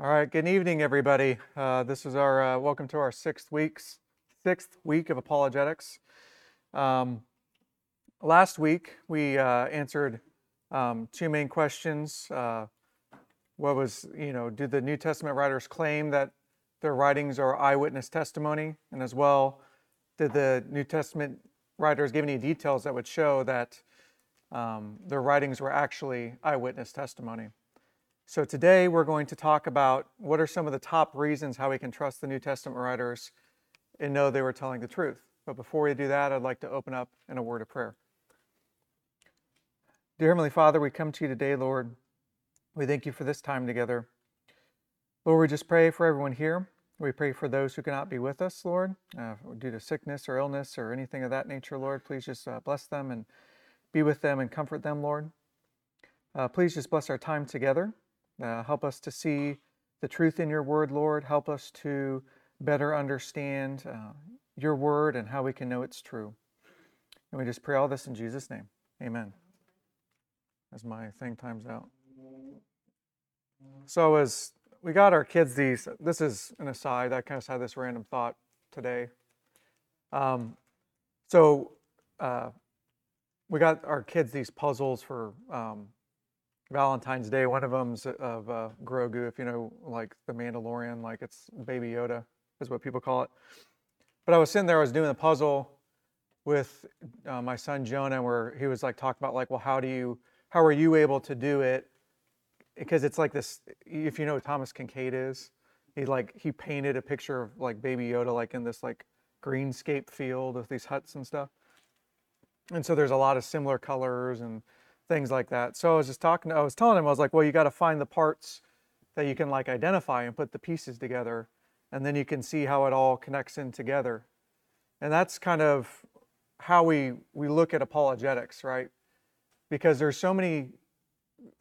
All right, good evening, everybody. Uh, this is our uh, welcome to our sixth weeks, sixth week of apologetics. Um, last week we uh, answered um, two main questions. Uh, what was, you know, do the New Testament writers claim that their writings are eyewitness testimony, and as well, did the New Testament writers give any details that would show that um, their writings were actually eyewitness testimony? So today we're going to talk about what are some of the top reasons how we can trust the New Testament writers and know they were telling the truth. But before we do that, I'd like to open up in a word of prayer. Dear Heavenly Father, we come to you today, Lord. We thank you for this time together. Lord, we just pray for everyone here. We pray for those who cannot be with us, Lord, uh, due to sickness or illness or anything of that nature, Lord. Please just uh, bless them and be with them and comfort them, Lord. Uh, please just bless our time together. Uh, help us to see the truth in your word, Lord. Help us to better understand uh, your word and how we can know it's true. And we just pray all this in Jesus' name. Amen. As my thing times out. So, as we got our kids these, this is an aside, I kind of had this random thought today. Um, so, uh, we got our kids these puzzles for um, Valentine's Day. One of them's of uh, Grogu, if you know, like the Mandalorian, like it's Baby Yoda, is what people call it. But I was sitting there, I was doing the puzzle with uh, my son Jonah, where he was like talking about like, well, how do you, how are you able to do it? Because it's like this. If you know Thomas Kinkade is, he like he painted a picture of like Baby Yoda like in this like greenscape field with these huts and stuff. And so there's a lot of similar colors and things like that. So I was just talking, I was telling him, I was like, well, you got to find the parts that you can like identify and put the pieces together, and then you can see how it all connects in together. And that's kind of how we we look at apologetics, right? Because there's so many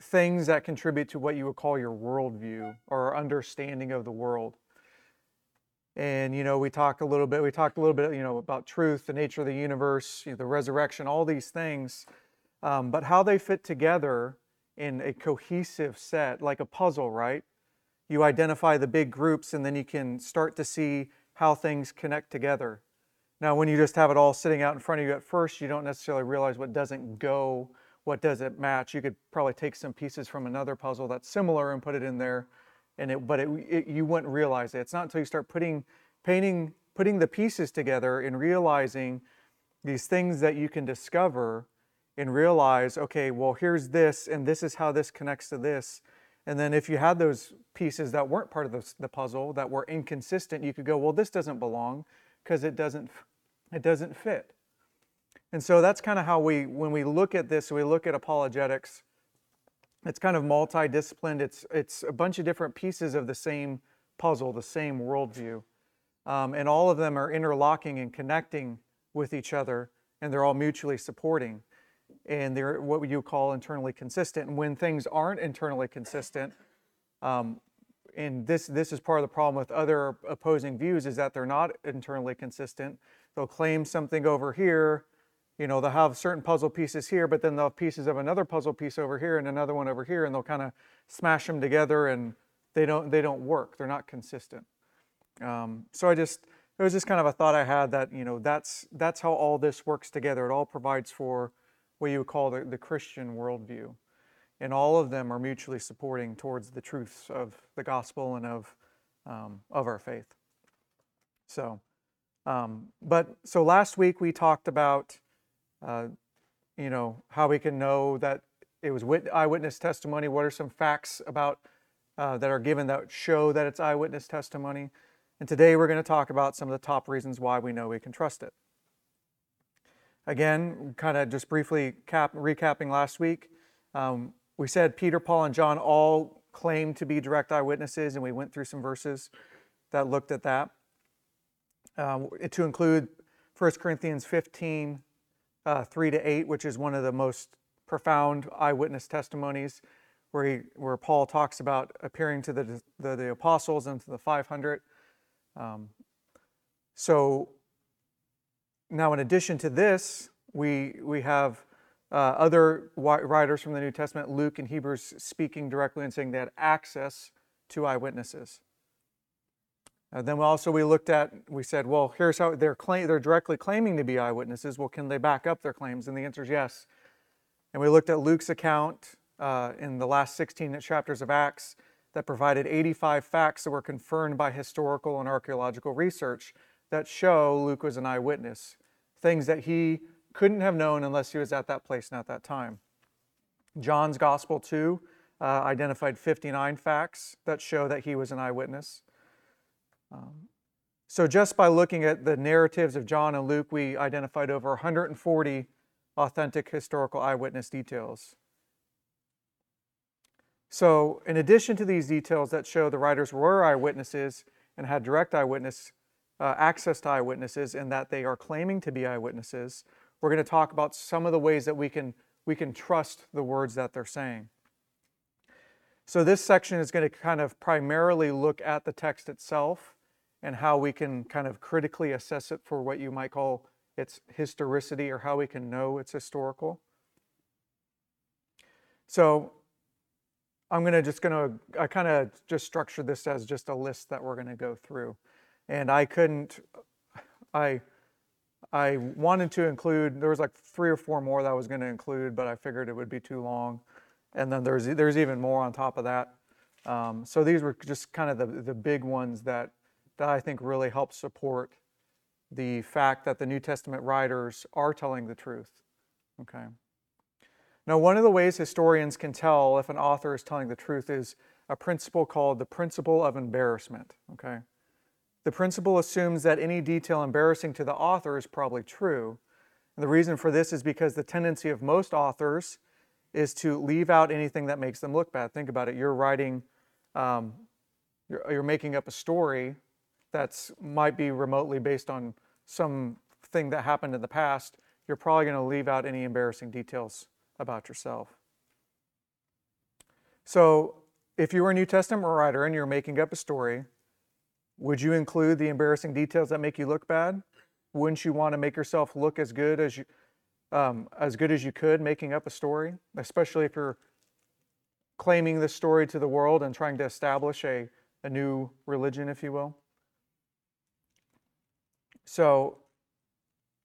things that contribute to what you would call your worldview or understanding of the world. And you know, we talked a little bit. We talked a little bit, you know, about truth, the nature of the universe, you know, the resurrection, all these things um, but how they fit together in a cohesive set, like a puzzle, right? You identify the big groups and then you can start to see how things connect together. Now, when you just have it all sitting out in front of you at first, you don't necessarily realize what doesn't go, what doesn't match. You could probably take some pieces from another puzzle that's similar and put it in there, and it, but it, it, you wouldn't realize it. It's not until you start putting, painting, putting the pieces together and realizing these things that you can discover and realize, okay, well, here's this, and this is how this connects to this. And then if you had those pieces that weren't part of the, the puzzle, that were inconsistent, you could go, well, this doesn't belong because it doesn't, it doesn't fit. And so that's kind of how we, when we look at this, we look at apologetics, it's kind of multidisciplined. It's, it's a bunch of different pieces of the same puzzle, the same worldview. Um, and all of them are interlocking and connecting with each other, and they're all mutually supporting and they're what you call internally consistent. And when things aren't internally consistent, um, and this this is part of the problem with other opposing views is that they're not internally consistent. They'll claim something over here, you know, they'll have certain puzzle pieces here, but then they'll have pieces of another puzzle piece over here and another one over here, and they'll kind of smash them together, and they don't they don't work. They're not consistent. Um, so I just it was just kind of a thought I had that you know that's that's how all this works together. It all provides for what you would call the, the Christian worldview. And all of them are mutually supporting towards the truths of the gospel and of, um, of our faith. So, um, but so last week we talked about, uh, you know, how we can know that it was wit- eyewitness testimony. What are some facts about uh, that are given that show that it's eyewitness testimony? And today we're going to talk about some of the top reasons why we know we can trust it. Again, kind of just briefly cap, recapping last week, um, we said Peter, Paul, and John all claim to be direct eyewitnesses, and we went through some verses that looked at that. Um, to include 1 Corinthians 15, uh, 3 to 8, which is one of the most profound eyewitness testimonies, where, he, where Paul talks about appearing to the, the, the apostles and to the 500. Um, so now, in addition to this, we, we have uh, other writers from the New Testament, Luke and Hebrews, speaking directly and saying they had access to eyewitnesses. And then also we looked at, we said, well, here's how they're claim, they're directly claiming to be eyewitnesses. Well, can they back up their claims? And the answer is yes. And we looked at Luke's account uh, in the last 16 chapters of Acts that provided 85 facts that were confirmed by historical and archaeological research that show Luke was an eyewitness, things that he couldn't have known unless he was at that place and at that time. John's Gospel, too, uh, identified 59 facts that show that he was an eyewitness. Um, so, just by looking at the narratives of John and Luke, we identified over 140 authentic historical eyewitness details. So, in addition to these details that show the writers were eyewitnesses and had direct eyewitness uh, access to eyewitnesses and that they are claiming to be eyewitnesses, we're going to talk about some of the ways that we can we can trust the words that they're saying. So this section is going to kind of primarily look at the text itself and how we can kind of critically assess it for what you might call its historicity or how we can know it's historical. So I'm going to just going to, I kind of just structure this as just a list that we're going to go through. And I couldn't, I, I wanted to include, there was like three or four more that I was going to include, but I figured it would be too long. And then there's, there's even more on top of that. Um, so these were just kind of the, the big ones that, that I think really help support the fact that the New Testament writers are telling the truth. Okay. Now, one of the ways historians can tell if an author is telling the truth is a principle called the principle of embarrassment. Okay. The principle assumes that any detail embarrassing to the author is probably true. And the reason for this is because the tendency of most authors is to leave out anything that makes them look bad. Think about it. You're writing, um, you're, you're making up a story that's might be remotely based on something that happened in the past. You're probably going to leave out any embarrassing details about yourself. So, if you were a New Testament writer and you're making up a story, would you include the embarrassing details that make you look bad? Wouldn't you want to make yourself look as good as you um, as good as you could making up a story, especially if you're claiming this story to the world and trying to establish a, a new religion, if you will? So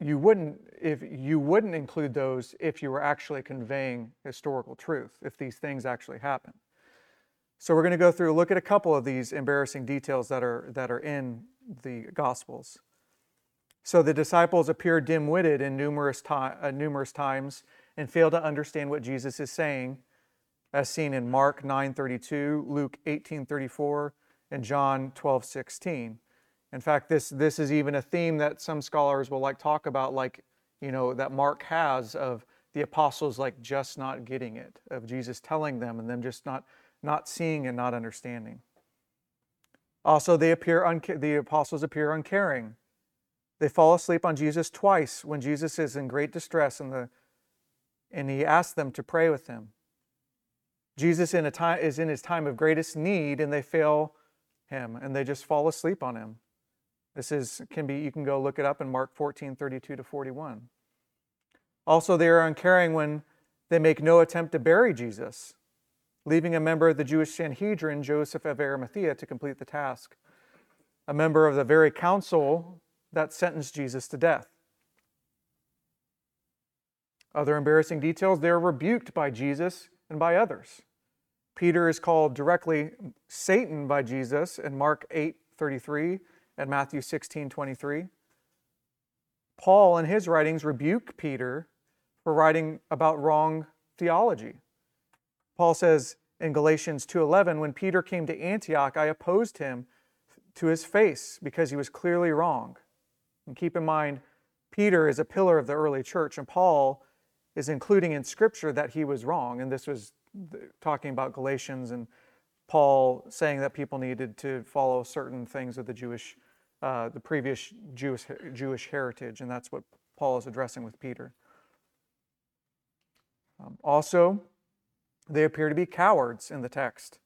you wouldn't if you wouldn't include those if you were actually conveying historical truth, if these things actually happen. So we're going to go through look at a couple of these embarrassing details that are that are in the Gospels. So the disciples appear dim-witted in numerous, uh, numerous times and fail to understand what Jesus is saying, as seen in Mark 9:32, Luke 18:34, and John 12:16. In fact, this, this is even a theme that some scholars will like talk about, like, you know, that Mark has of the apostles like just not getting it, of Jesus telling them and them just not, not seeing and not understanding. Also, they appear unca- the apostles appear uncaring. They fall asleep on Jesus twice when Jesus is in great distress and, the, and he asks them to pray with him. Jesus in a time, is in his time of greatest need and they fail him and they just fall asleep on him. This is can be you can go look it up in Mark 14, 32 to 41. Also, they are uncaring when they make no attempt to bury Jesus, leaving a member of the Jewish Sanhedrin, Joseph of Arimathea, to complete the task, a member of the very council that sentenced Jesus to death. Other embarrassing details, they are rebuked by Jesus and by others. Peter is called directly Satan by Jesus in Mark 8 33 at Matthew 16 23. Paul, in his writings, rebuke Peter for writing about wrong theology. Paul says in Galatians 2:11, when Peter came to Antioch, I opposed him to his face because he was clearly wrong. And keep in mind, Peter is a pillar of the early church, and Paul is including in Scripture that he was wrong. And this was talking about Galatians and Paul saying that people needed to follow certain things of the Jewish, uh, the previous Jewish, Jewish heritage, and that's what Paul is addressing with Peter. Um, also, they appear to be cowards in the text.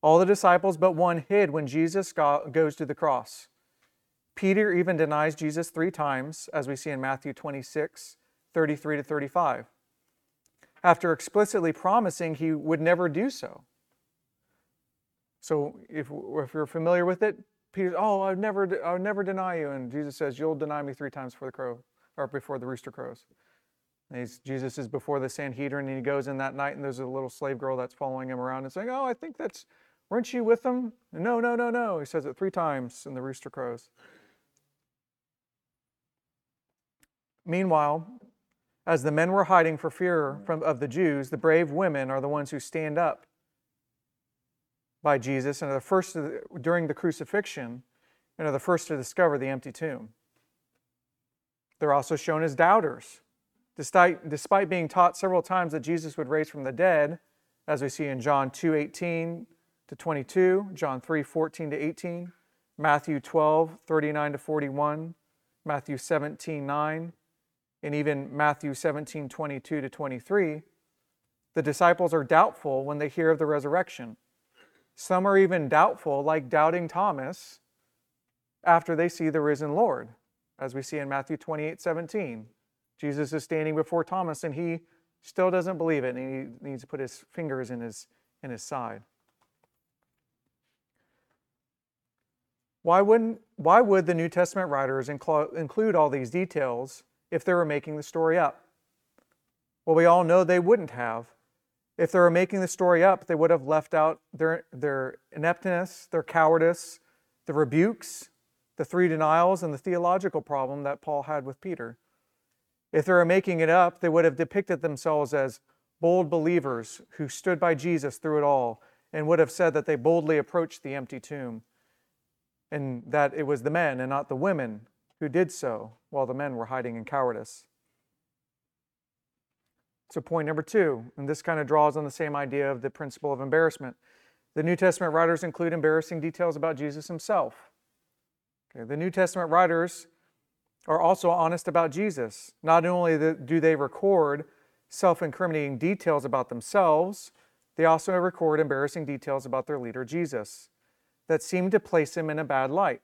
All the disciples but one hid when Jesus goes to the cross. Peter even denies Jesus three times, as we see in Matthew 26, 33 to 35, after explicitly promising he would never do so. So if, if you're familiar with it, Peter, oh, I would never, I would never deny you. And Jesus says, you'll deny me three times before the crow, or before the rooster crows. Jesus is before the Sanhedrin, and he goes in that night, and there's a little slave girl that's following him around and saying, oh, I think that's, weren't you with them? No, no, no, no. He says it three times, and the rooster crows. Meanwhile, as the men were hiding for fear from, of the Jews, the brave women are the ones who stand up by Jesus and are the first during the crucifixion and are the first to discover the empty tomb. They're also shown as doubters. Despite, despite being taught several times that Jesus would raise from the dead, as we see in John 2 18 to 22, John 3 14 to 18, Matthew 12 39 to 41, Matthew 17 9, in even Matthew 17 22 to 23, the disciples are doubtful when they hear of the resurrection. Some are even doubtful, like doubting Thomas, after they see the risen Lord, as we see in Matthew 28 17. Jesus is standing before Thomas and he still doesn't believe it and he needs to put his fingers in his, in his side. Why, wouldn't, why would the New Testament writers include all these details if they were making the story up? Well, we all know they wouldn't have. If they were making the story up, they would have left out their, their ineptness, their cowardice, the rebukes, the three denials, and the theological problem that Paul had with Peter. If they were making it up, they would have depicted themselves as bold believers who stood by Jesus through it all and would have said that they boldly approached the empty tomb and that it was the men and not the women who did so while the men were hiding in cowardice. So, point number two, and this kind of draws on the same idea of the principle of embarrassment. The New Testament writers include embarrassing details about Jesus himself. Okay, the New Testament writers are also honest about Jesus. Not only do they record self incriminating details about themselves, they also record embarrassing details about their leader, Jesus, that seem to place him in a bad light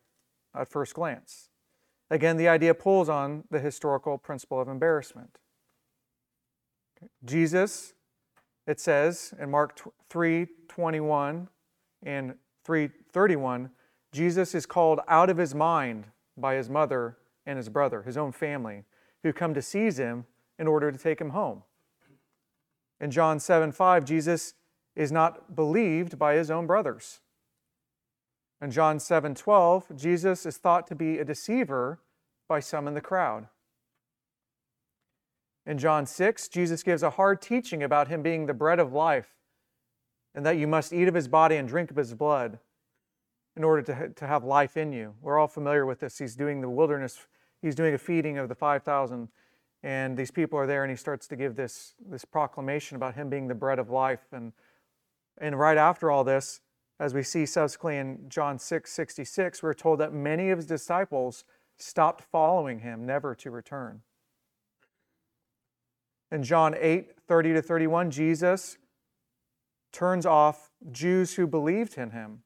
at first glance. Again, the idea pulls on the historical principle of embarrassment. Jesus, it says in Mark 3 21 and 3 31, Jesus is called out of his mind by his mother and his brother, his own family, who come to seize him in order to take him home. In John 7 5, Jesus is not believed by his own brothers. In John 7 12, Jesus is thought to be a deceiver by some in the crowd. In John 6, Jesus gives a hard teaching about him being the bread of life and that you must eat of his body and drink of his blood in order to, to have life in you. We're all familiar with this. He's doing the wilderness, he's doing a feeding of the 5,000, and these people are there, and he starts to give this, this proclamation about him being the bread of life. And, and right after all this, as we see subsequently in John 6 66, we're told that many of his disciples stopped following him, never to return. In John 8 30 to 31, Jesus turns off Jews who believed in him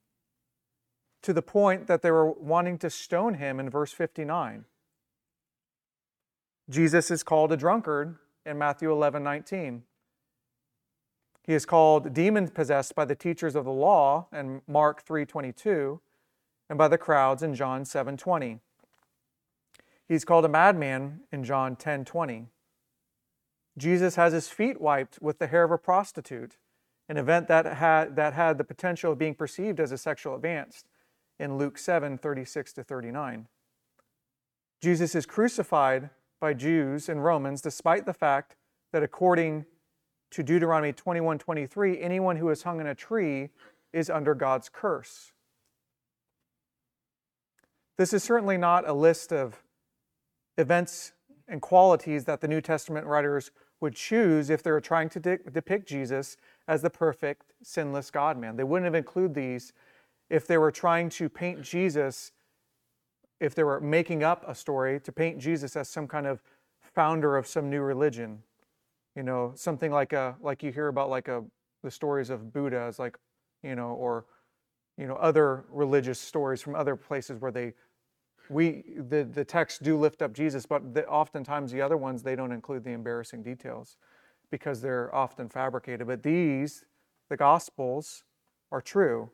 to the point that they were wanting to stone him in verse 59. Jesus is called a drunkard in Matthew 11 19. He is called demon possessed by the teachers of the law in Mark 3:22 and by the crowds in John 7:20. He's called a madman in John 10:20. Jesus has his feet wiped with the hair of a prostitute, an event that had, that had the potential of being perceived as a sexual advance in Luke 7 36 to 39. Jesus is crucified by Jews and Romans despite the fact that according to Deuteronomy 21 23, anyone who is hung in a tree is under God's curse. This is certainly not a list of events and qualities that the New Testament writers would choose if they were trying to de- depict Jesus as the perfect, sinless God man. They wouldn't have included these if they were trying to paint Jesus, if they were making up a story to paint Jesus as some kind of founder of some new religion. You know, something like a like you hear about like a the stories of Buddha as like, you know, or you know, other religious stories from other places where they we the, the texts do lift up Jesus, but the, oftentimes the other ones they don't include the embarrassing details because they're often fabricated. But these, the Gospels, are true.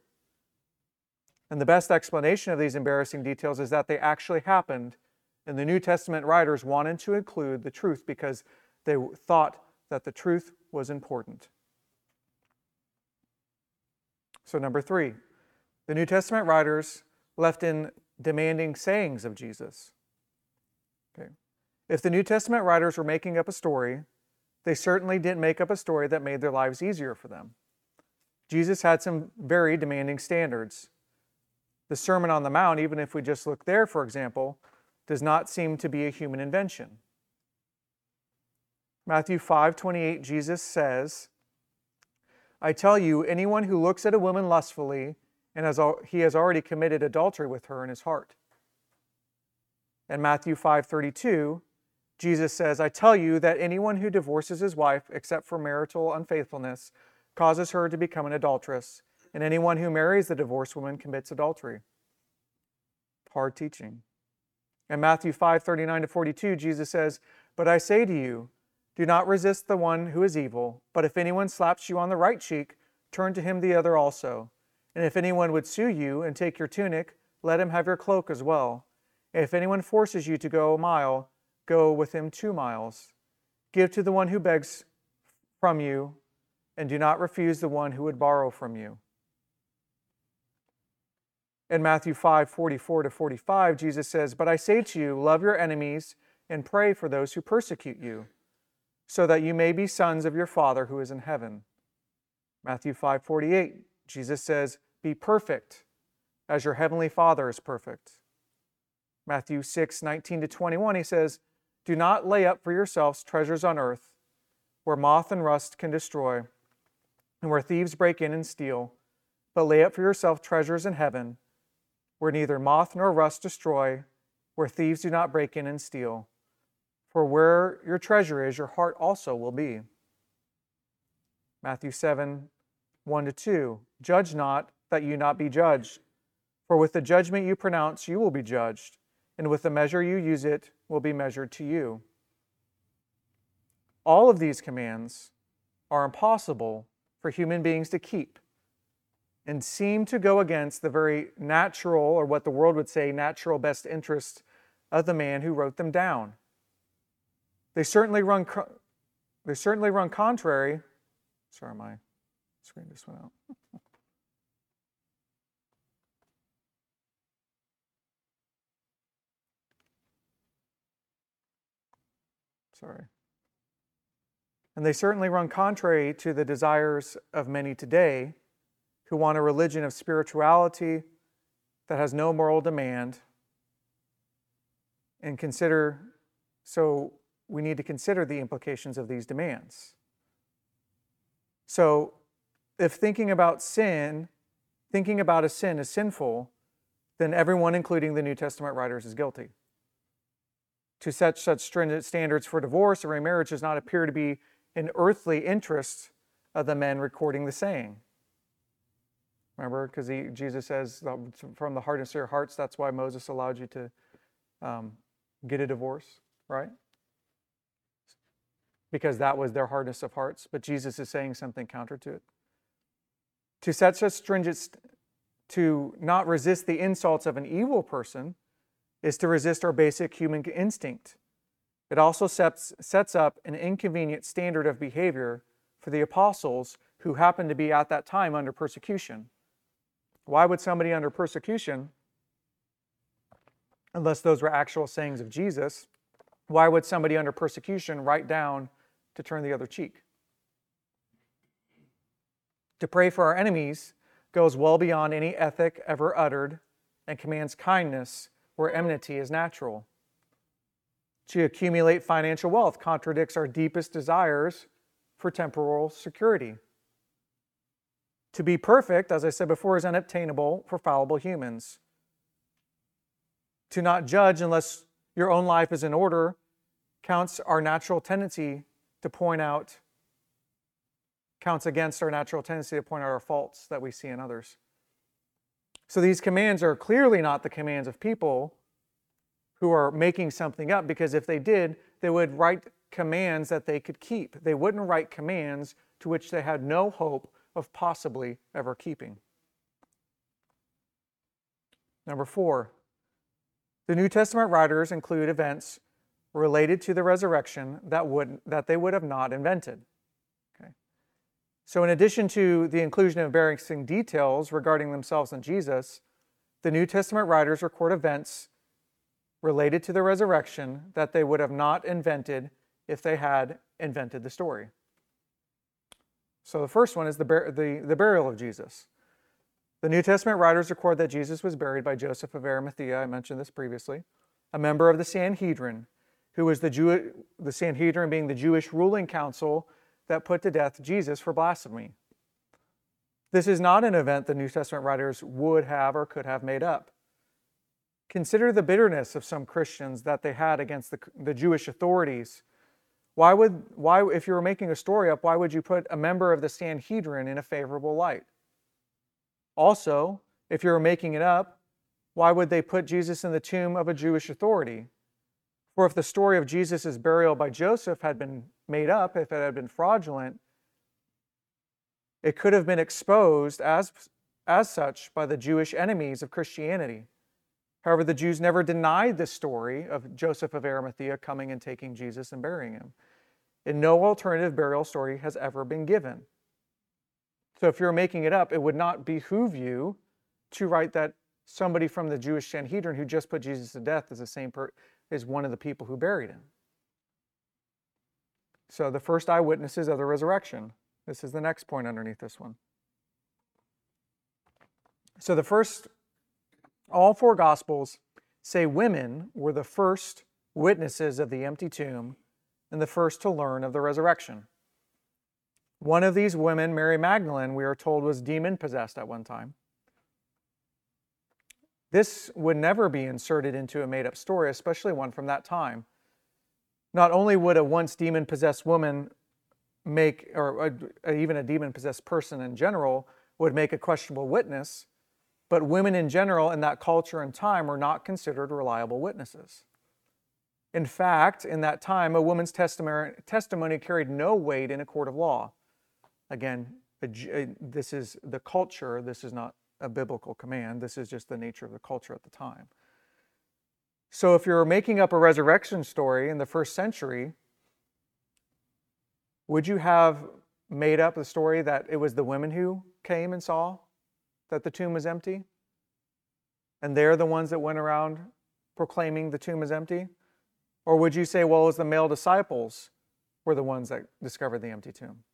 And the best explanation of these embarrassing details is that they actually happened, and the New Testament writers wanted to include the truth because they thought that the truth was important. So, number three, the New Testament writers left in demanding sayings of Jesus. Okay. If the New Testament writers were making up a story, they certainly didn't make up a story that made their lives easier for them. Jesus had some very demanding standards. The Sermon on the Mount, even if we just look there, for example, does not seem to be a human invention. Matthew 5 28, Jesus says, I tell you, anyone who looks at a woman lustfully and has, he has already committed adultery with her in his heart. And Matthew 5 32, Jesus says, I tell you that anyone who divorces his wife except for marital unfaithfulness causes her to become an adulteress, and anyone who marries the divorced woman commits adultery. Hard teaching. In Matthew 5 39 to 42, Jesus says, But I say to you, do not resist the one who is evil, but if anyone slaps you on the right cheek, turn to him the other also. And if anyone would sue you and take your tunic, let him have your cloak as well. If anyone forces you to go a mile, go with him two miles. Give to the one who begs from you, and do not refuse the one who would borrow from you. In Matthew 5 44 to 45, Jesus says, But I say to you, love your enemies and pray for those who persecute you, so that you may be sons of your Father who is in heaven. Matthew 5 48, Jesus says, Be perfect as your heavenly Father is perfect. Matthew 6 19 to 21, he says, Do not lay up for yourselves treasures on earth, where moth and rust can destroy, and where thieves break in and steal, but lay up for yourself treasures in heaven where neither moth nor rust destroy, where thieves do not break in and steal. For where your treasure is, your heart also will be. Matthew 7 1 to 2. Judge not, that you not be judged. For with the judgment you pronounce, you will be judged, and with the measure you use it will be measured to you. All of these commands are impossible for human beings to keep and seem to go against the very natural, or what the world would say, natural best interest of the man who wrote them down. They certainly run, they certainly run contrary. Sorry, my screen just went out. Sorry. And they certainly run contrary to the desires of many today who want a religion of spirituality that has no moral demand and consider so we need to consider the implications of these demands. So if thinking about sin thinking about a sin is sinful then everyone including the new testament writers is guilty. To set such stringent standards for divorce or remarriage does not appear to be an earthly interest of the men recording the saying Remember, because Jesus says from the hardness of your hearts, that's why Moses allowed you to um, get a divorce, right? Because that was their hardness of hearts. But Jesus is saying something counter to it. To set such stringent, to not resist the insults of an evil person is to resist our basic human instinct. It also sets, sets up an inconvenient standard of behavior for the apostles who happened to be at that time under persecution. Why would somebody under persecution, unless those were actual sayings of Jesus, why would somebody under persecution write down to turn the other cheek? To pray for our enemies goes well beyond any ethic ever uttered and commands kindness where enmity is natural. To accumulate financial wealth contradicts our deepest desires for temporal security. To be perfect, as I said before, is unobtainable for fallible humans. To not judge unless your own life is in order counts our natural tendency to point out, counts against our natural tendency to point out our faults that we see in others. So these commands are clearly not the commands of people who are making something up, because if they did, they would write commands that they could keep. They wouldn't write commands to which they had no hope of possibly ever keeping. Number four, the New Testament writers include events related to the resurrection that, would, that they would have not invented. Okay. So, in addition to the inclusion of embarrassing details regarding themselves and Jesus, the New Testament writers record events related to the resurrection that they would have not invented if they had invented the story. So, the first one is the, the, the burial of Jesus. The New Testament writers record that Jesus was buried by Joseph of Arimathea, I mentioned this previously, a member of the Sanhedrin, who was the, Jew, the Sanhedrin being the Jewish ruling council that put to death Jesus for blasphemy. This is not an event the New Testament writers would have or could have made up. Consider the bitterness of some Christians that they had against the, the Jewish authorities. Why would, why, if you were making a story up, why would you put a member of the Sanhedrin in a favorable light? Also, if you were making it up, why would they put Jesus in the tomb of a Jewish authority? For if the story of Jesus' burial by Joseph had been made up, if it had been fraudulent, it could have been exposed as, as such by the Jewish enemies of Christianity. However, the Jews never denied the story of Joseph of Arimathea coming and taking Jesus and burying him. And no alternative burial story has ever been given. So if you're making it up, it would not behoove you to write that somebody from the Jewish Sanhedrin who just put Jesus to death is the same per- is one of the people who buried him. So the first eyewitnesses of the resurrection. This is the next point underneath this one. So the first, all four gospels say women were the first witnesses of the empty tomb and the first to learn of the resurrection. One of these women, Mary Magdalene, we are told was demon possessed at one time. This would never be inserted into a made up story, especially one from that time. Not only would a once demon possessed woman make, or a, even a demon possessed person in general, would make a questionable witness, but women in general in that culture and time were not considered reliable witnesses. In fact, in that time, a woman's testimony, carried no weight in a court of law. Again, this is the culture, this is not a biblical command, this is just the nature of the culture at the time. So if you're making up a resurrection story in the first century, would you have made up the story that it was the women who came and saw that the tomb was empty? And they're the ones that went around proclaiming the tomb is empty? Or would you say, well, it was the male disciples were the ones that discovered the empty tomb?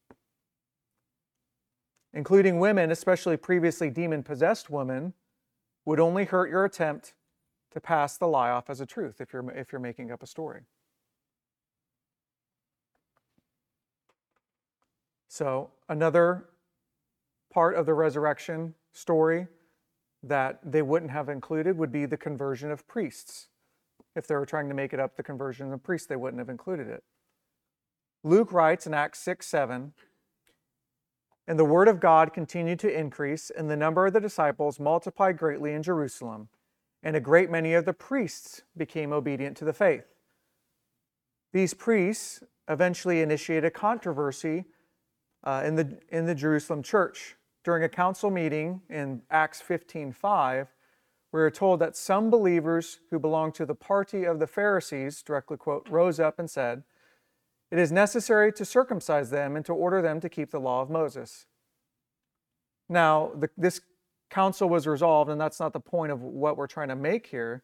including women, especially previously demon possessed women, would only hurt your attempt to pass the lie off as a truth if you're, if you're making up a story. So, another part of the resurrection story that they wouldn't have included would be the conversion of priests. If they were trying to make it up, the conversion of priests, they wouldn't have included it. Luke writes in Acts 6 7, and the word of God continued to increase, and the number of the disciples multiplied greatly in Jerusalem, and a great many of the priests became obedient to the faith. These priests eventually initiated a controversy uh, in, the, in the Jerusalem church. During a council meeting in Acts 15:5, we are told that some believers who belonged to the party of the Pharisees, directly quote, rose up and said, it is necessary to circumcise them and to order them to keep the law of Moses. Now, the, this council was resolved, and that's not the point of what we're trying to make here.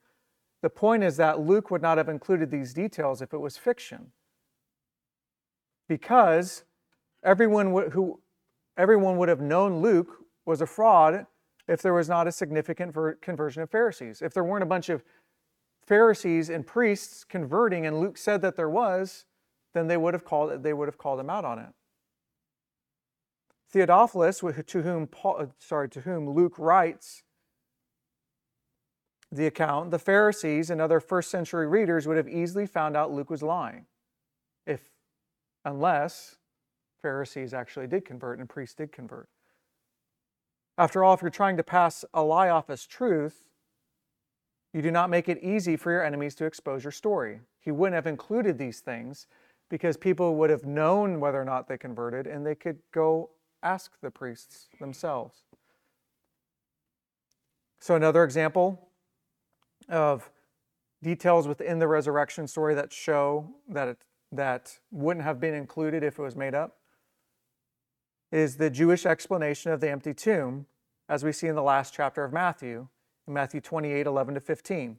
The point is that Luke would not have included these details if it was fiction. Because everyone who everyone would have known Luke was a fraud if there was not a significant conversion of Pharisees. If there weren't a bunch of Pharisees and priests converting and Luke said that there was, then they would have called, they would have called him out on it. Theodophilus, to whom, Paul, uh, sorry, to whom Luke writes the account, the Pharisees and other first century readers would have easily found out Luke was lying, if unless Pharisees actually did convert and priests did convert. After all, if you're trying to pass a lie off as truth, you do not make it easy for your enemies to expose your story. He wouldn't have included these things because people would have known whether or not they converted and they could go ask the priests themselves. So, another example of details within the resurrection story that show that it, that wouldn't have been included if it was made up is the Jewish explanation of the empty tomb, as we see in the last chapter of Matthew, in Matthew 28 11 to 15.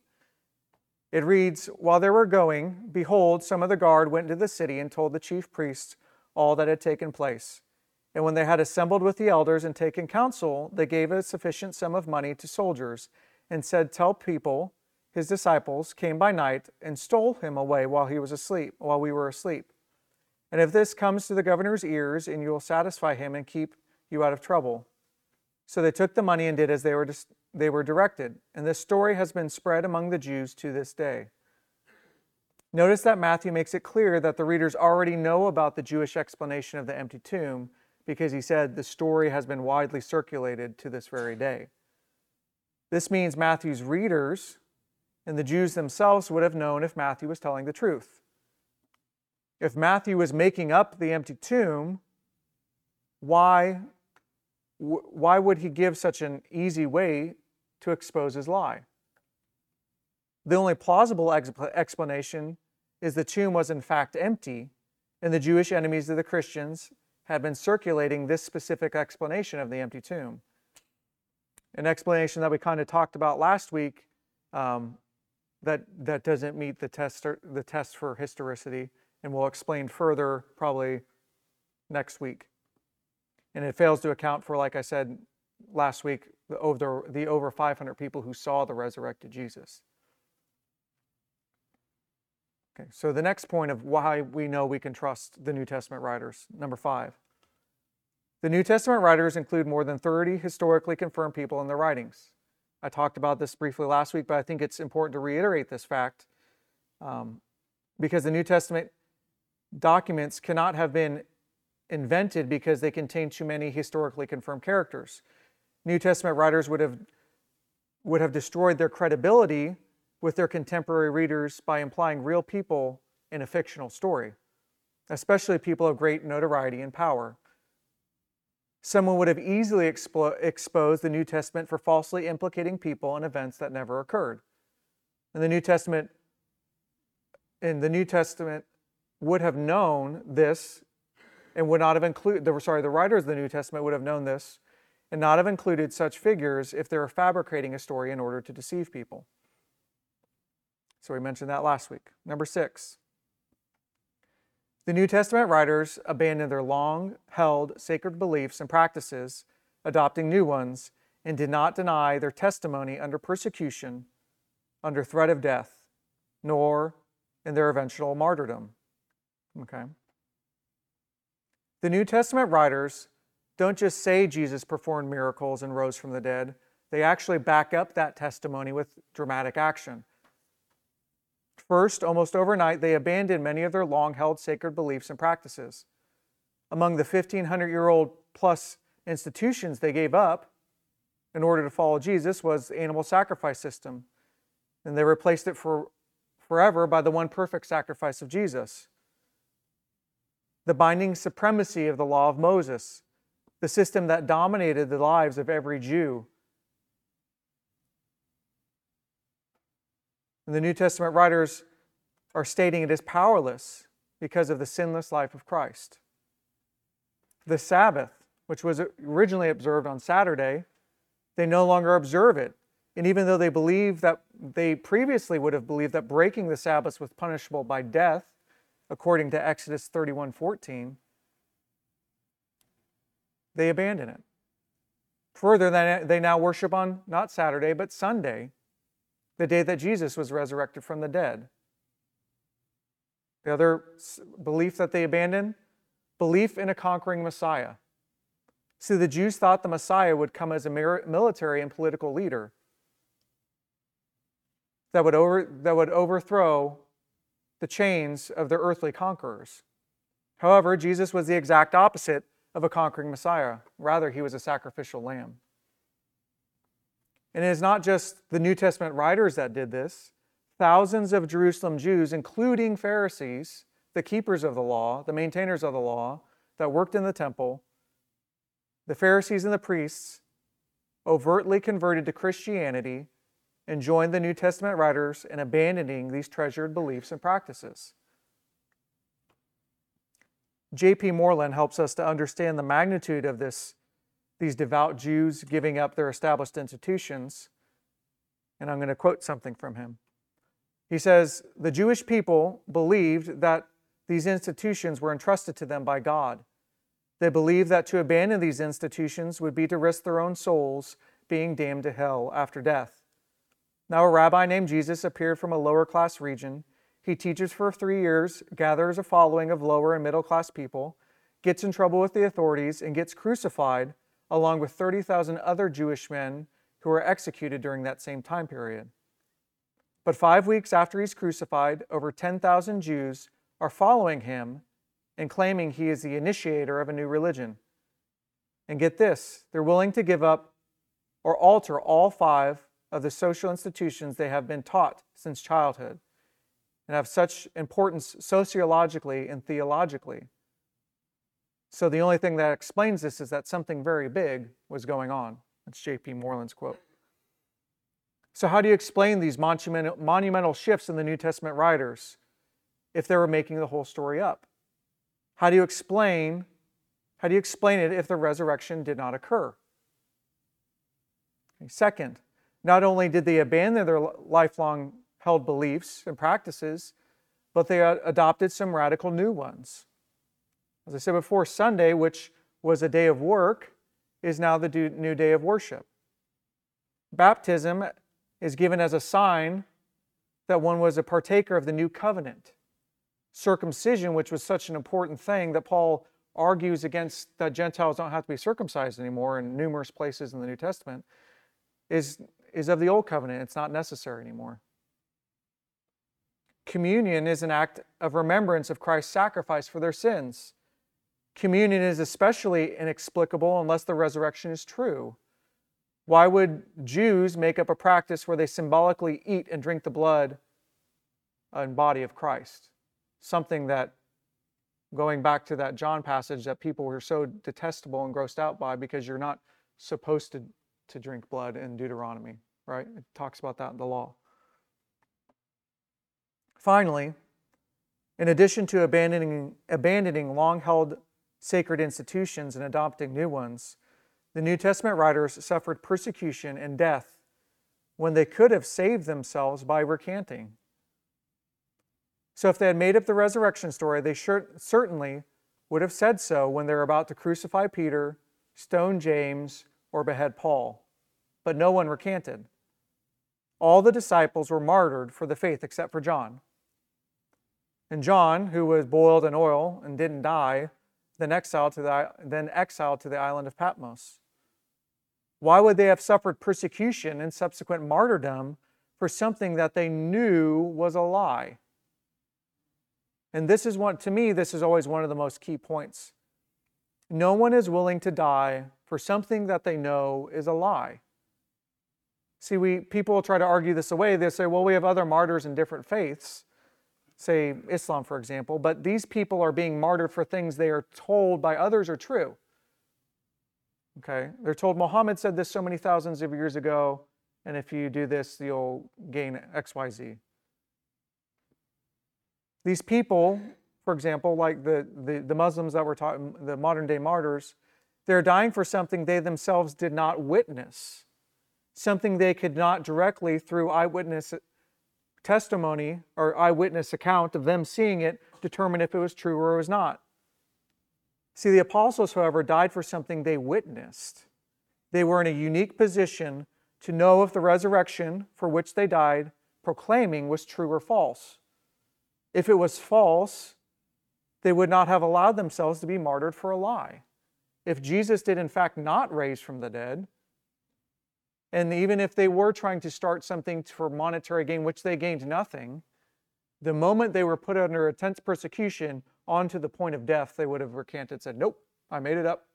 It reads While they were going, behold, some of the guard went into the city and told the chief priests all that had taken place. And when they had assembled with the elders and taken counsel, they gave a sufficient sum of money to soldiers and said, Tell people, his disciples came by night and stole him away while he was asleep, while we were asleep. And if this comes to the governor's ears, and you will satisfy him and keep you out of trouble. So they took the money and did as they were, they were directed. And this story has been spread among the Jews to this day. Notice that Matthew makes it clear that the readers already know about the Jewish explanation of the empty tomb because he said the story has been widely circulated to this very day. This means Matthew's readers and the Jews themselves would have known if Matthew was telling the truth. If Matthew was making up the empty tomb, why, why would he give such an easy way to expose his lie? The only plausible explanation is the tomb was in fact empty, and the Jewish enemies of the Christians had been circulating this specific explanation of the empty tomb. An explanation that we kind of talked about last week um, that, that doesn't meet the test, the test for historicity and we'll explain further probably next week. And it fails to account for, like I said last week, the over, the over 500 people who saw the resurrected Jesus. Okay, so the next point of why we know we can trust the New Testament writers, number five. The New Testament writers include more than 30 historically confirmed people in their writings. I talked about this briefly last week, but I think it's important to reiterate this fact um, because the New Testament documents cannot have been invented because they contain too many historically confirmed characters. New Testament writers would have would have destroyed their credibility with their contemporary readers by implying real people in a fictional story, especially people of great notoriety and power. Someone would have easily expo- exposed the New Testament for falsely implicating people in events that never occurred. In the New Testament, in the New Testament, would have known this and would not have included, the, sorry, the writers of the New Testament would have known this and not have included such figures if they were fabricating a story in order to deceive people. So we mentioned that last week. Number six. The New Testament writers abandoned their long held sacred beliefs and practices, adopting new ones, and did not deny their testimony under persecution, under threat of death, nor in their eventual martyrdom. Okay? The New Testament writers don't just say Jesus performed miracles and rose from the dead, they actually back up that testimony with dramatic action. First, almost overnight, they abandoned many of their long held sacred beliefs and practices. Among the 1500 year old plus institutions they gave up in order to follow Jesus was the animal sacrifice system, and they replaced it for forever by the one perfect sacrifice of Jesus the binding supremacy of the law of Moses, the system that dominated the lives of every Jew. And the New Testament writers are stating it is powerless because of the sinless life of Christ. The Sabbath, which was originally observed on Saturday, they no longer observe it. And even though they believe that they previously would have believed that breaking the Sabbath was punishable by death, according to Exodus 31:14, they abandon it. Further, they now worship on not Saturday, but Sunday, the day that Jesus was resurrected from the dead. The other belief that they abandon belief in a conquering Messiah. See, the Jews thought the Messiah would come as a military and political leader that would, over, that would overthrow the chains of their earthly conquerors. However, Jesus was the exact opposite of a conquering Messiah. Rather, he was a sacrificial lamb. And it is not just the New Testament writers that did this. Thousands of Jerusalem Jews, including Pharisees, the keepers of the law, the maintainers of the law, that worked in the temple, the Pharisees and the priests overtly converted to Christianity and joined the New Testament writers in abandoning these treasured beliefs and practices. J.P. Moreland helps us to understand the magnitude of this, these devout Jews giving up their established institutions. And I'm going to quote something from him. He says, The Jewish people believed that these institutions were entrusted to them by God. They believed that to abandon these institutions would be to risk their own souls being damned to hell after death. Now, a rabbi named Jesus appeared from a lower class region. He teaches for three years, gathers a following of lower and middle class people, gets in trouble with the authorities, and gets crucified along with 30,000 other Jewish men who were executed during that same time period. But five weeks after he's crucified, over 10,000 Jews are following him and claiming he is the initiator of a new religion. And get this, they're willing to give up or alter all five of the social institutions they have been taught since childhood and have such importance sociologically and theologically. So the only thing that explains this is that something very big was going on. That's J.P. Moreland's quote. So, how do you explain these monumental, shifts in the New Testament writers if they were making the whole story up? How do you explain how do you explain it if the resurrection did not occur? Second, not only did they abandon their lifelong held beliefs and practices, but they adopted some radical new ones. As I said before, Sunday, which was a day of work, is now the new day of worship. Baptism is given as a sign that one was a partaker of the new covenant. Circumcision, which was such an important thing that Paul argues against that Gentiles don't have to be circumcised anymore in numerous places in the New Testament, is, is of the old covenant. It's not necessary anymore. Communion is an act of remembrance of Christ's sacrifice for their sins. Communion is especially inexplicable unless the resurrection is true. Why would Jews make up a practice where they symbolically eat and drink the blood and body of Christ? Something that, going back to that John passage, that people were so detestable and grossed out by because you're not supposed to, to drink blood in Deuteronomy, right? It talks about that in the law. Finally, in addition to abandoning, abandoning long held sacred institutions and adopting new ones, the New Testament writers suffered persecution and death when they could have saved themselves by recanting. So, if they had made up the resurrection story, they sure, certainly would have said so when they're about to crucify Peter, stone James, or behead Paul. But no one recanted. All the disciples were martyred for the faith except for John. And John, who was boiled in oil and didn't die, then exiled to the, then exiled to the island of Patmos. Why would they have suffered persecution and subsequent martyrdom for something that they knew was a lie? And this is one, to me, this is always one of the most key points. No one is willing to die for something that they know is a lie. See, we people try to argue this away. They say, well, we have other martyrs in different faiths, say Islam, for example, but these people are being martyred for things they are told by others are true. Okay? They're told Muhammad said this so many thousands of years ago, and if you do this, you'll gain XYZ. These people, for example, like the, the, the Muslims that were taught, the modern day martyrs, they're dying for something they themselves did not witness, something they could not directly, through eyewitness testimony or eyewitness account of them seeing it, determine if it was true or it was not. See, the apostles, however, died for something they witnessed. They were in a unique position to know if the resurrection for which they died proclaiming was true or false. If it was false, they would not have allowed themselves to be martyred for a lie. If Jesus did, in fact, not raise from the dead, and even if they were trying to start something for monetary gain, which they gained nothing, the moment they were put under intense persecution, on to the point of death, they would have recanted, said, Nope, I made it up.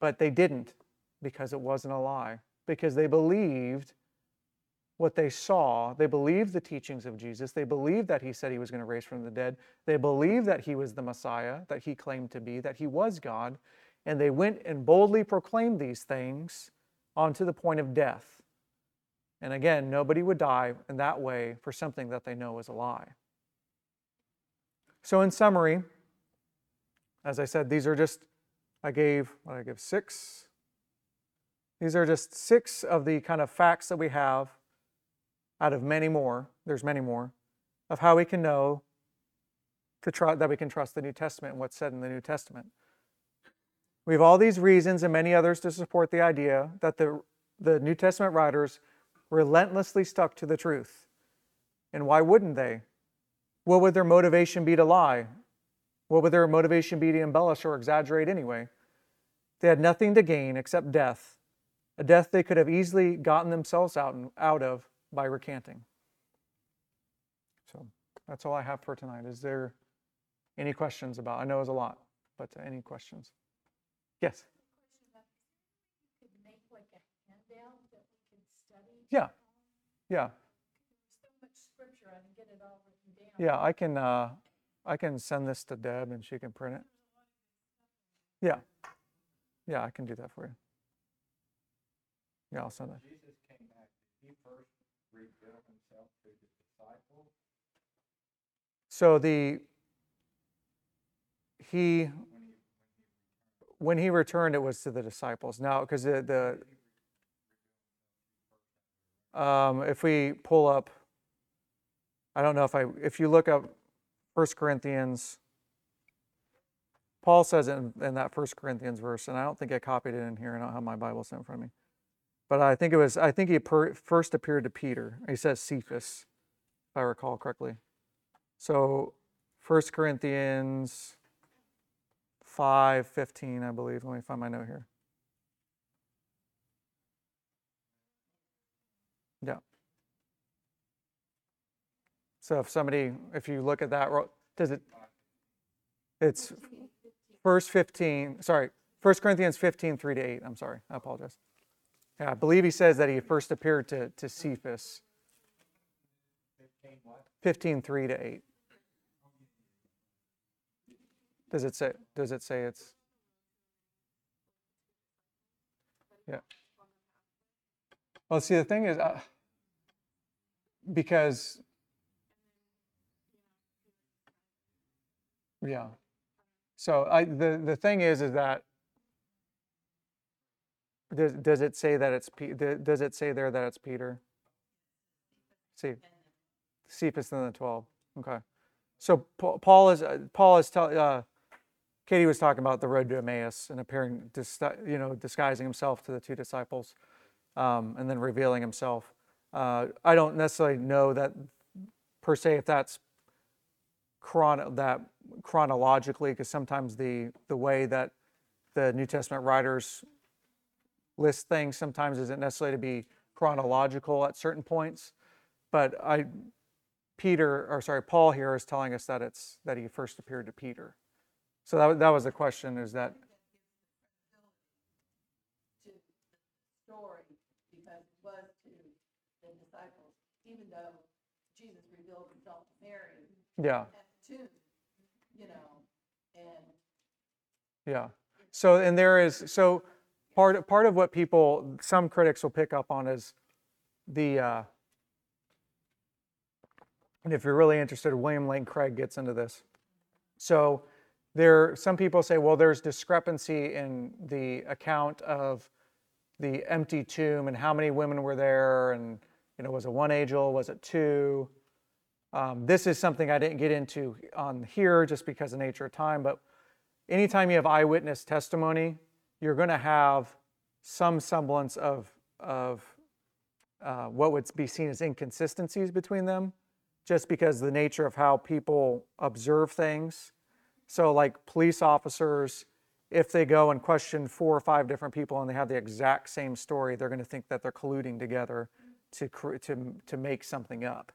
But they didn't because it wasn't a lie, because they believed what they saw. They believed the teachings of Jesus. They believed that he said he was going to raise from the dead. They believed that he was the Messiah, that he claimed to be, that he was God. And they went and boldly proclaimed these things on to the point of death. And again, nobody would die in that way for something that they know is a lie. So, in summary, as I said, these are just, I gave, what I give, six. These are just six of the kind of facts that we have out of many more. There's many more of how we can know to try, that we can trust the New Testament and what's said in the New Testament. We have all these reasons and many others to support the idea that the, the New Testament writers relentlessly stuck to the truth. And why wouldn't they? What would their motivation be to lie? What would their motivation be to embellish or exaggerate anyway? They had nothing to gain except death, a death they could have easily gotten themselves out, out of by recanting. So that's all I have for tonight. Is there any questions about? I know it's a lot, but any questions? Yes. Yeah. Yeah. Yeah, I can uh, I can send this to Deb and she can print it. Yeah. Yeah, I can do that for you. Yeah, I'll send it. Jesus came back, did he first reveal himself to the disciples? So the he when he returned it was to the disciples. Now because the, the um, if we pull up I don't know if I if you look up First Corinthians Paul says in, in that First Corinthians verse, and I don't think I copied it in here. I don't have my Bible sent in front of me. But I think it was, I think he per, first appeared to Peter. He says Cephas, if I recall correctly. So First Corinthians 5 15, I believe. Let me find my note here. Yeah. So if somebody, if you look at that, does it, it's verse 15, sorry, 1 Corinthians 15, 3 to 8. I'm sorry, I apologize. Yeah, I believe he says that he first appeared to, to Cephas. 15, 3 to 8. Does it say, does it say it's, yeah. Well, see, the thing is, uh, because, yeah. So I, the, the thing is, is that does, does it say that it's does it say there that it's Peter? See, Cephas and the twelve. Okay, so Paul is Paul is telling. Uh, Katie was talking about the road to Emmaus and appearing, you know, disguising himself to the two disciples, um, and then revealing himself. Uh, I don't necessarily know that per se if that's chron- that chronologically, because sometimes the the way that the New Testament writers list things sometimes isn't necessarily to be chronological at certain points. But I, Peter, or sorry, Paul here is telling us that it's that he first appeared to Peter. So that that was the question: is that story because it was to the disciples, even though Jesus revealed himself to Mary. Yeah. Too, you know, and. Yeah. So and there is so part part of what people some critics will pick up on is the uh, and if you're really interested, William Lane Craig gets into this. So there some people say, well, there's discrepancy in the account of the empty tomb and how many women were there, and you know, was it one angel, was it two? Um, this is something I didn't get into on here just because of nature of time, but anytime you have eyewitness testimony, you're going to have some semblance of, of uh, what would be seen as inconsistencies between them, just because the nature of how people observe things. So, like police officers, if they go and question four or five different people and they have the exact same story, they're going to think that they're colluding together to, to, to make something up.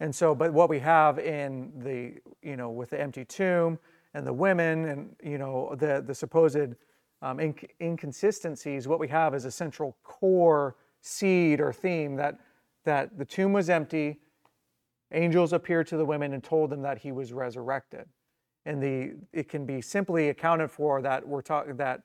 And so, but what we have in the, you know, with the empty tomb and the women and, you know, the, the supposed um, inc- inconsistencies, what we have is a central core seed or theme that, that the tomb was empty, angels appeared to the women and told them that he was resurrected. And the, it can be simply accounted for that we're talking that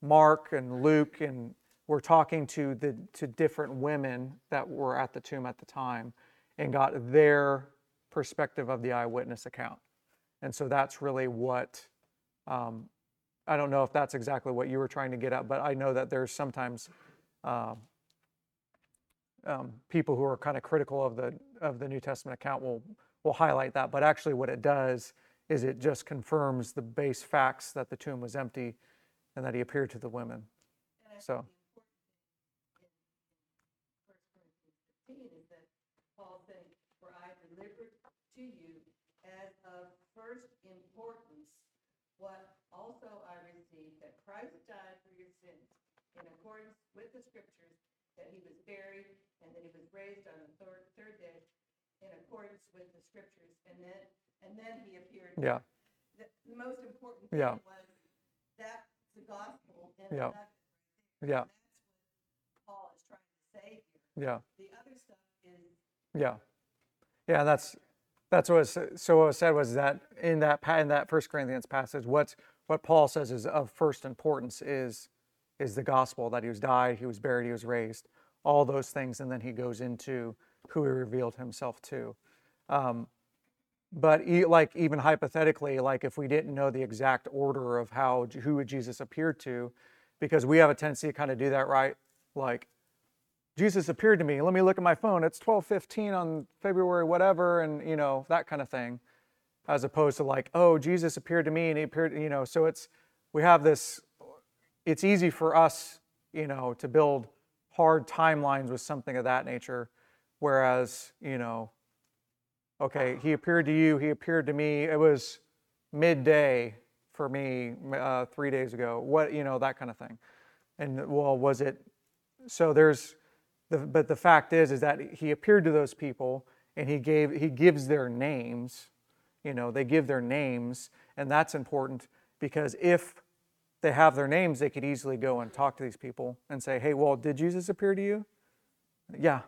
Mark and Luke and were talking to the to different women that were at the tomb at the time and got their perspective of the eyewitness account. And so that's really what um, I don't know if that's exactly what you were trying to get at, but I know that there's sometimes um, um, people who are kind of critical of the of the New Testament account will will highlight that. But actually, what it does is it just confirms the base facts that the tomb was empty and that he appeared to the women. So- to you as of first importance what also I received, that Christ died for your sins in accordance with the scriptures, that he was buried, and that he was raised on the third, third day in accordance with the scriptures, and then, and then he appeared. Yeah, The, the most important thing Yeah. was that's the gospel in Yeah. a yeah, That's what Paul is trying to say here. yeah. The other stuff is, Yeah, yeah, that's that's what was, so what was said was that in that in that First Corinthians passage, what's what Paul says is of first importance is is the gospel that he was died, he was buried, he was raised, all those things, and then he goes into who he revealed himself to. Um, but e- like even hypothetically, like if we didn't know the exact order of how who would Jesus appear to, because we have a tendency to kind of do that, right? Like Jesus appeared to me. Let me look at my phone. It's 12:15 on February whatever and you know, that kind of thing. As opposed to like, oh, Jesus appeared to me and he appeared, you know, so it's we have this it's easy for us, you know, to build hard timelines with something of that nature whereas, you know, okay, he appeared to you, he appeared to me. It was midday for me uh, 3 days ago. What, you know, that kind of thing. And well, was it so there's the, but the fact is is that he appeared to those people and he gave he gives their names you know they give their names and that's important because if they have their names they could easily go and talk to these people and say hey well did jesus appear to you yeah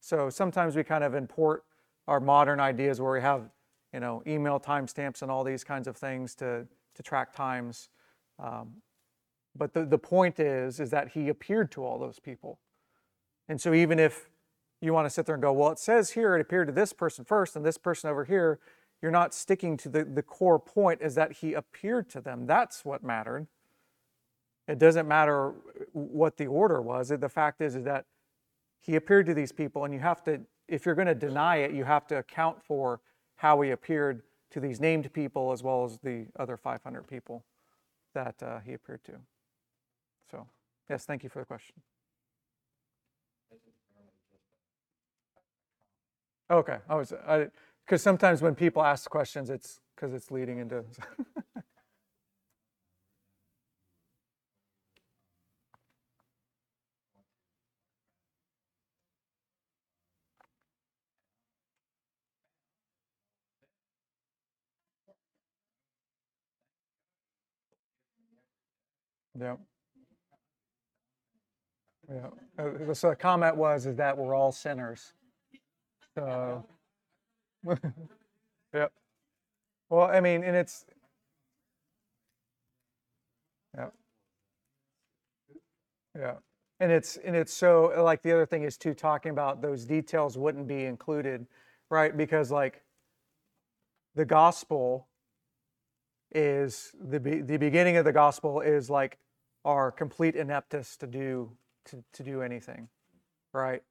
so sometimes we kind of import our modern ideas where we have you know email timestamps and all these kinds of things to to track times. Um, but the, the point is is that he appeared to all those people. And so even if you want to sit there and go well it says here it appeared to this person first and this person over here you're not sticking to the, the core point is that he appeared to them. That's what mattered. It doesn't matter what the order was. The fact is is that he appeared to these people and you have to if you're going to deny it you have to account for how he appeared to these named people as well as the other 500 people that uh, he appeared to. So yes thank you for the question. Okay i was i because sometimes when people ask questions it's because it's leading into yeah. Yeah. Uh, so the comment was is that we're all sinners. So. Yep. Well i mean and it's yeah yeah. And it's and it's so like the other thing is too talking about those details wouldn't be included right? Because like the gospel is the be- the beginning of the gospel is like our complete ineptness to do to, to do anything right?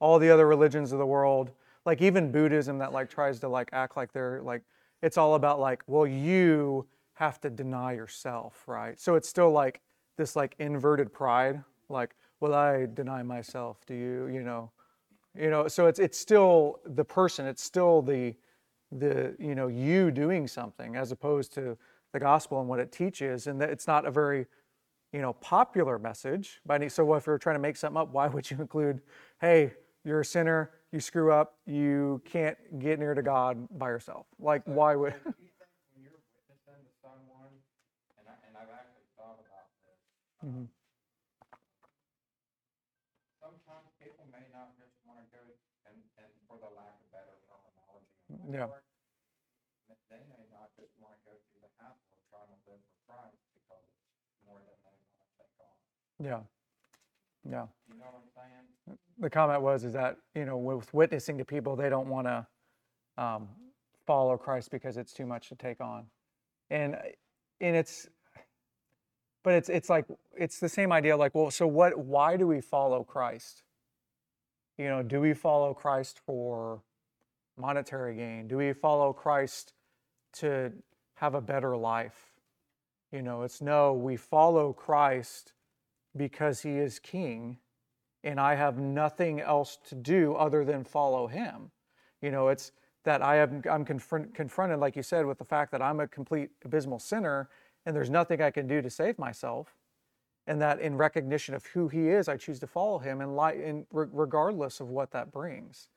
All the other religions of the world like even buddhism that like tries to like act like they're like it's all about like well you have to deny yourself right? So it's still like this like inverted pride like well i deny myself do you you know? You know so it's it's still the person it's still the the you know you doing something as opposed to the gospel and what it teaches and that it's not a very you know popular message by any so if you're trying to make something up why would you include hey you're a sinner you screw up you can't get near to god by yourself like why would Do you think when you're witnessing to someone, and I, and I've actually thought about this, Mhm. sometimes people may not just want to go, and, and for the lack of better terminology. Yeah. part, that They may not just want to go through the hassle of trying to live for Christ because it's more than they want to take on. Yeah Yeah. You know what I'm saying? The comment was is that you know with witnessing to people they don't want to um, follow Christ because it's too much to take on, and and it's but it's it's like it's the same idea like well so what why do we follow Christ? You know, do we follow Christ for monetary gain? Do we follow Christ to have a better life? You know, it's no, we follow Christ because he is king and I have nothing else to do other than follow him. You know, it's that I have I'm confront, confronted like you said with the fact that I'm a complete abysmal sinner and there's nothing I can do to save myself and that in recognition of who he is I choose to follow him and li- in, re- regardless of what that brings.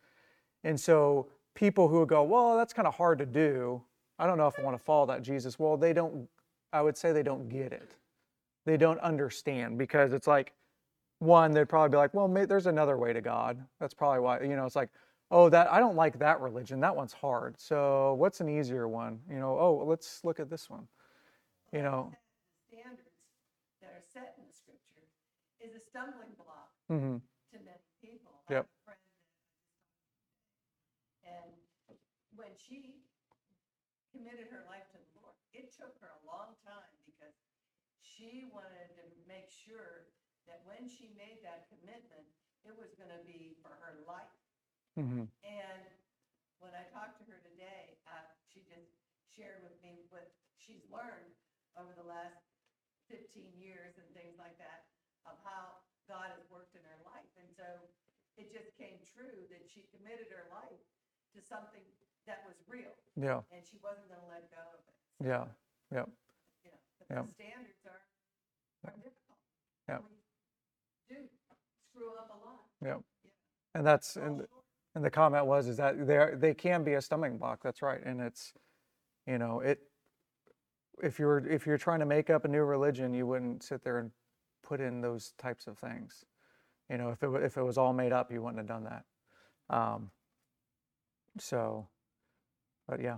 And so people who go, well, that's kind of hard to do. I don't know if I want to follow that Jesus. Well, they don't, I would say they don't get it. They don't understand because it's like, one, they'd probably be like, well, may, there's another way to God. That's probably why, you know, it's like, oh, that I don't like that religion. That one's hard. So what's an easier one? You know, oh, let's look at this one. You know, Standards that are set in the scripture is a stumbling block hmm to many people. Yep. a friend that- And when she committed her life to the Lord, it took her a long time she wanted to make sure that when she made that commitment, it was gonna be for her life. hmm And when I talked to her today, uh, she just shared with me what she's learned over the last fifteen years and things like that, of how God has worked in her life. And so it just came true that she committed her life to something that was real, yeah, and she wasn't gonna let go of it, yeah, yeah, you know. Yeah. the standards are, difficult. Yeah. We do screw up a lot. yeah. And that's, and, and the comment was, is that they they can be a stumbling block. That's right. And it's, you know, it, if you're, if you're trying to make up a new religion, you wouldn't sit there and put in those types of things. You know, if it, wa- if it was all made up, you wouldn't have done that. Um, so, but yeah.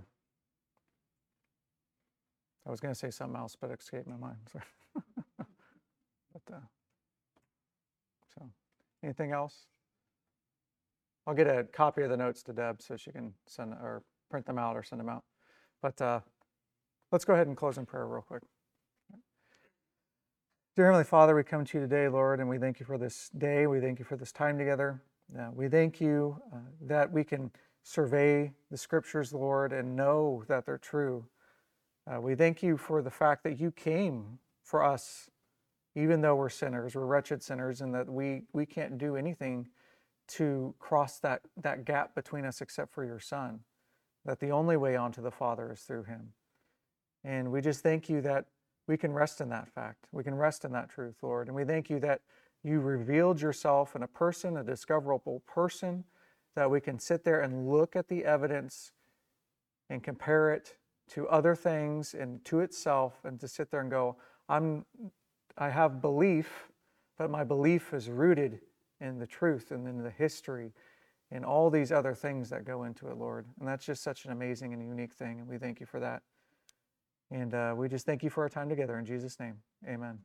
I was going to say something else, but it escaped my mind. Sorry. but, uh, so, anything else? I'll get a copy of the notes to Deb so she can send or print them out or send them out. But uh, let's go ahead and close in prayer real quick. Dear Heavenly Father, we come to you today, Lord, and we thank you for this day. We thank you for this time together. Uh, we thank you uh, that we can survey the scriptures, Lord, and know that they're true. Uh, we thank you for the fact that you came for us, even though we're sinners, we're wretched sinners, and that we, we can't do anything to cross that, that gap between us except for your Son, that the only way onto the Father is through him. And we just thank you that we can rest in that fact. We can rest in that truth, Lord. And we thank you that you revealed yourself in a person, a discoverable person, that we can sit there and look at the evidence and compare it to other things and to itself and to sit there and go, I'm I have belief, but my belief is rooted in the truth and in the history and all these other things that go into it, Lord. And that's just such an amazing and unique thing. And we thank you for that. And uh, we just thank you for our time together. In Jesus' name, amen.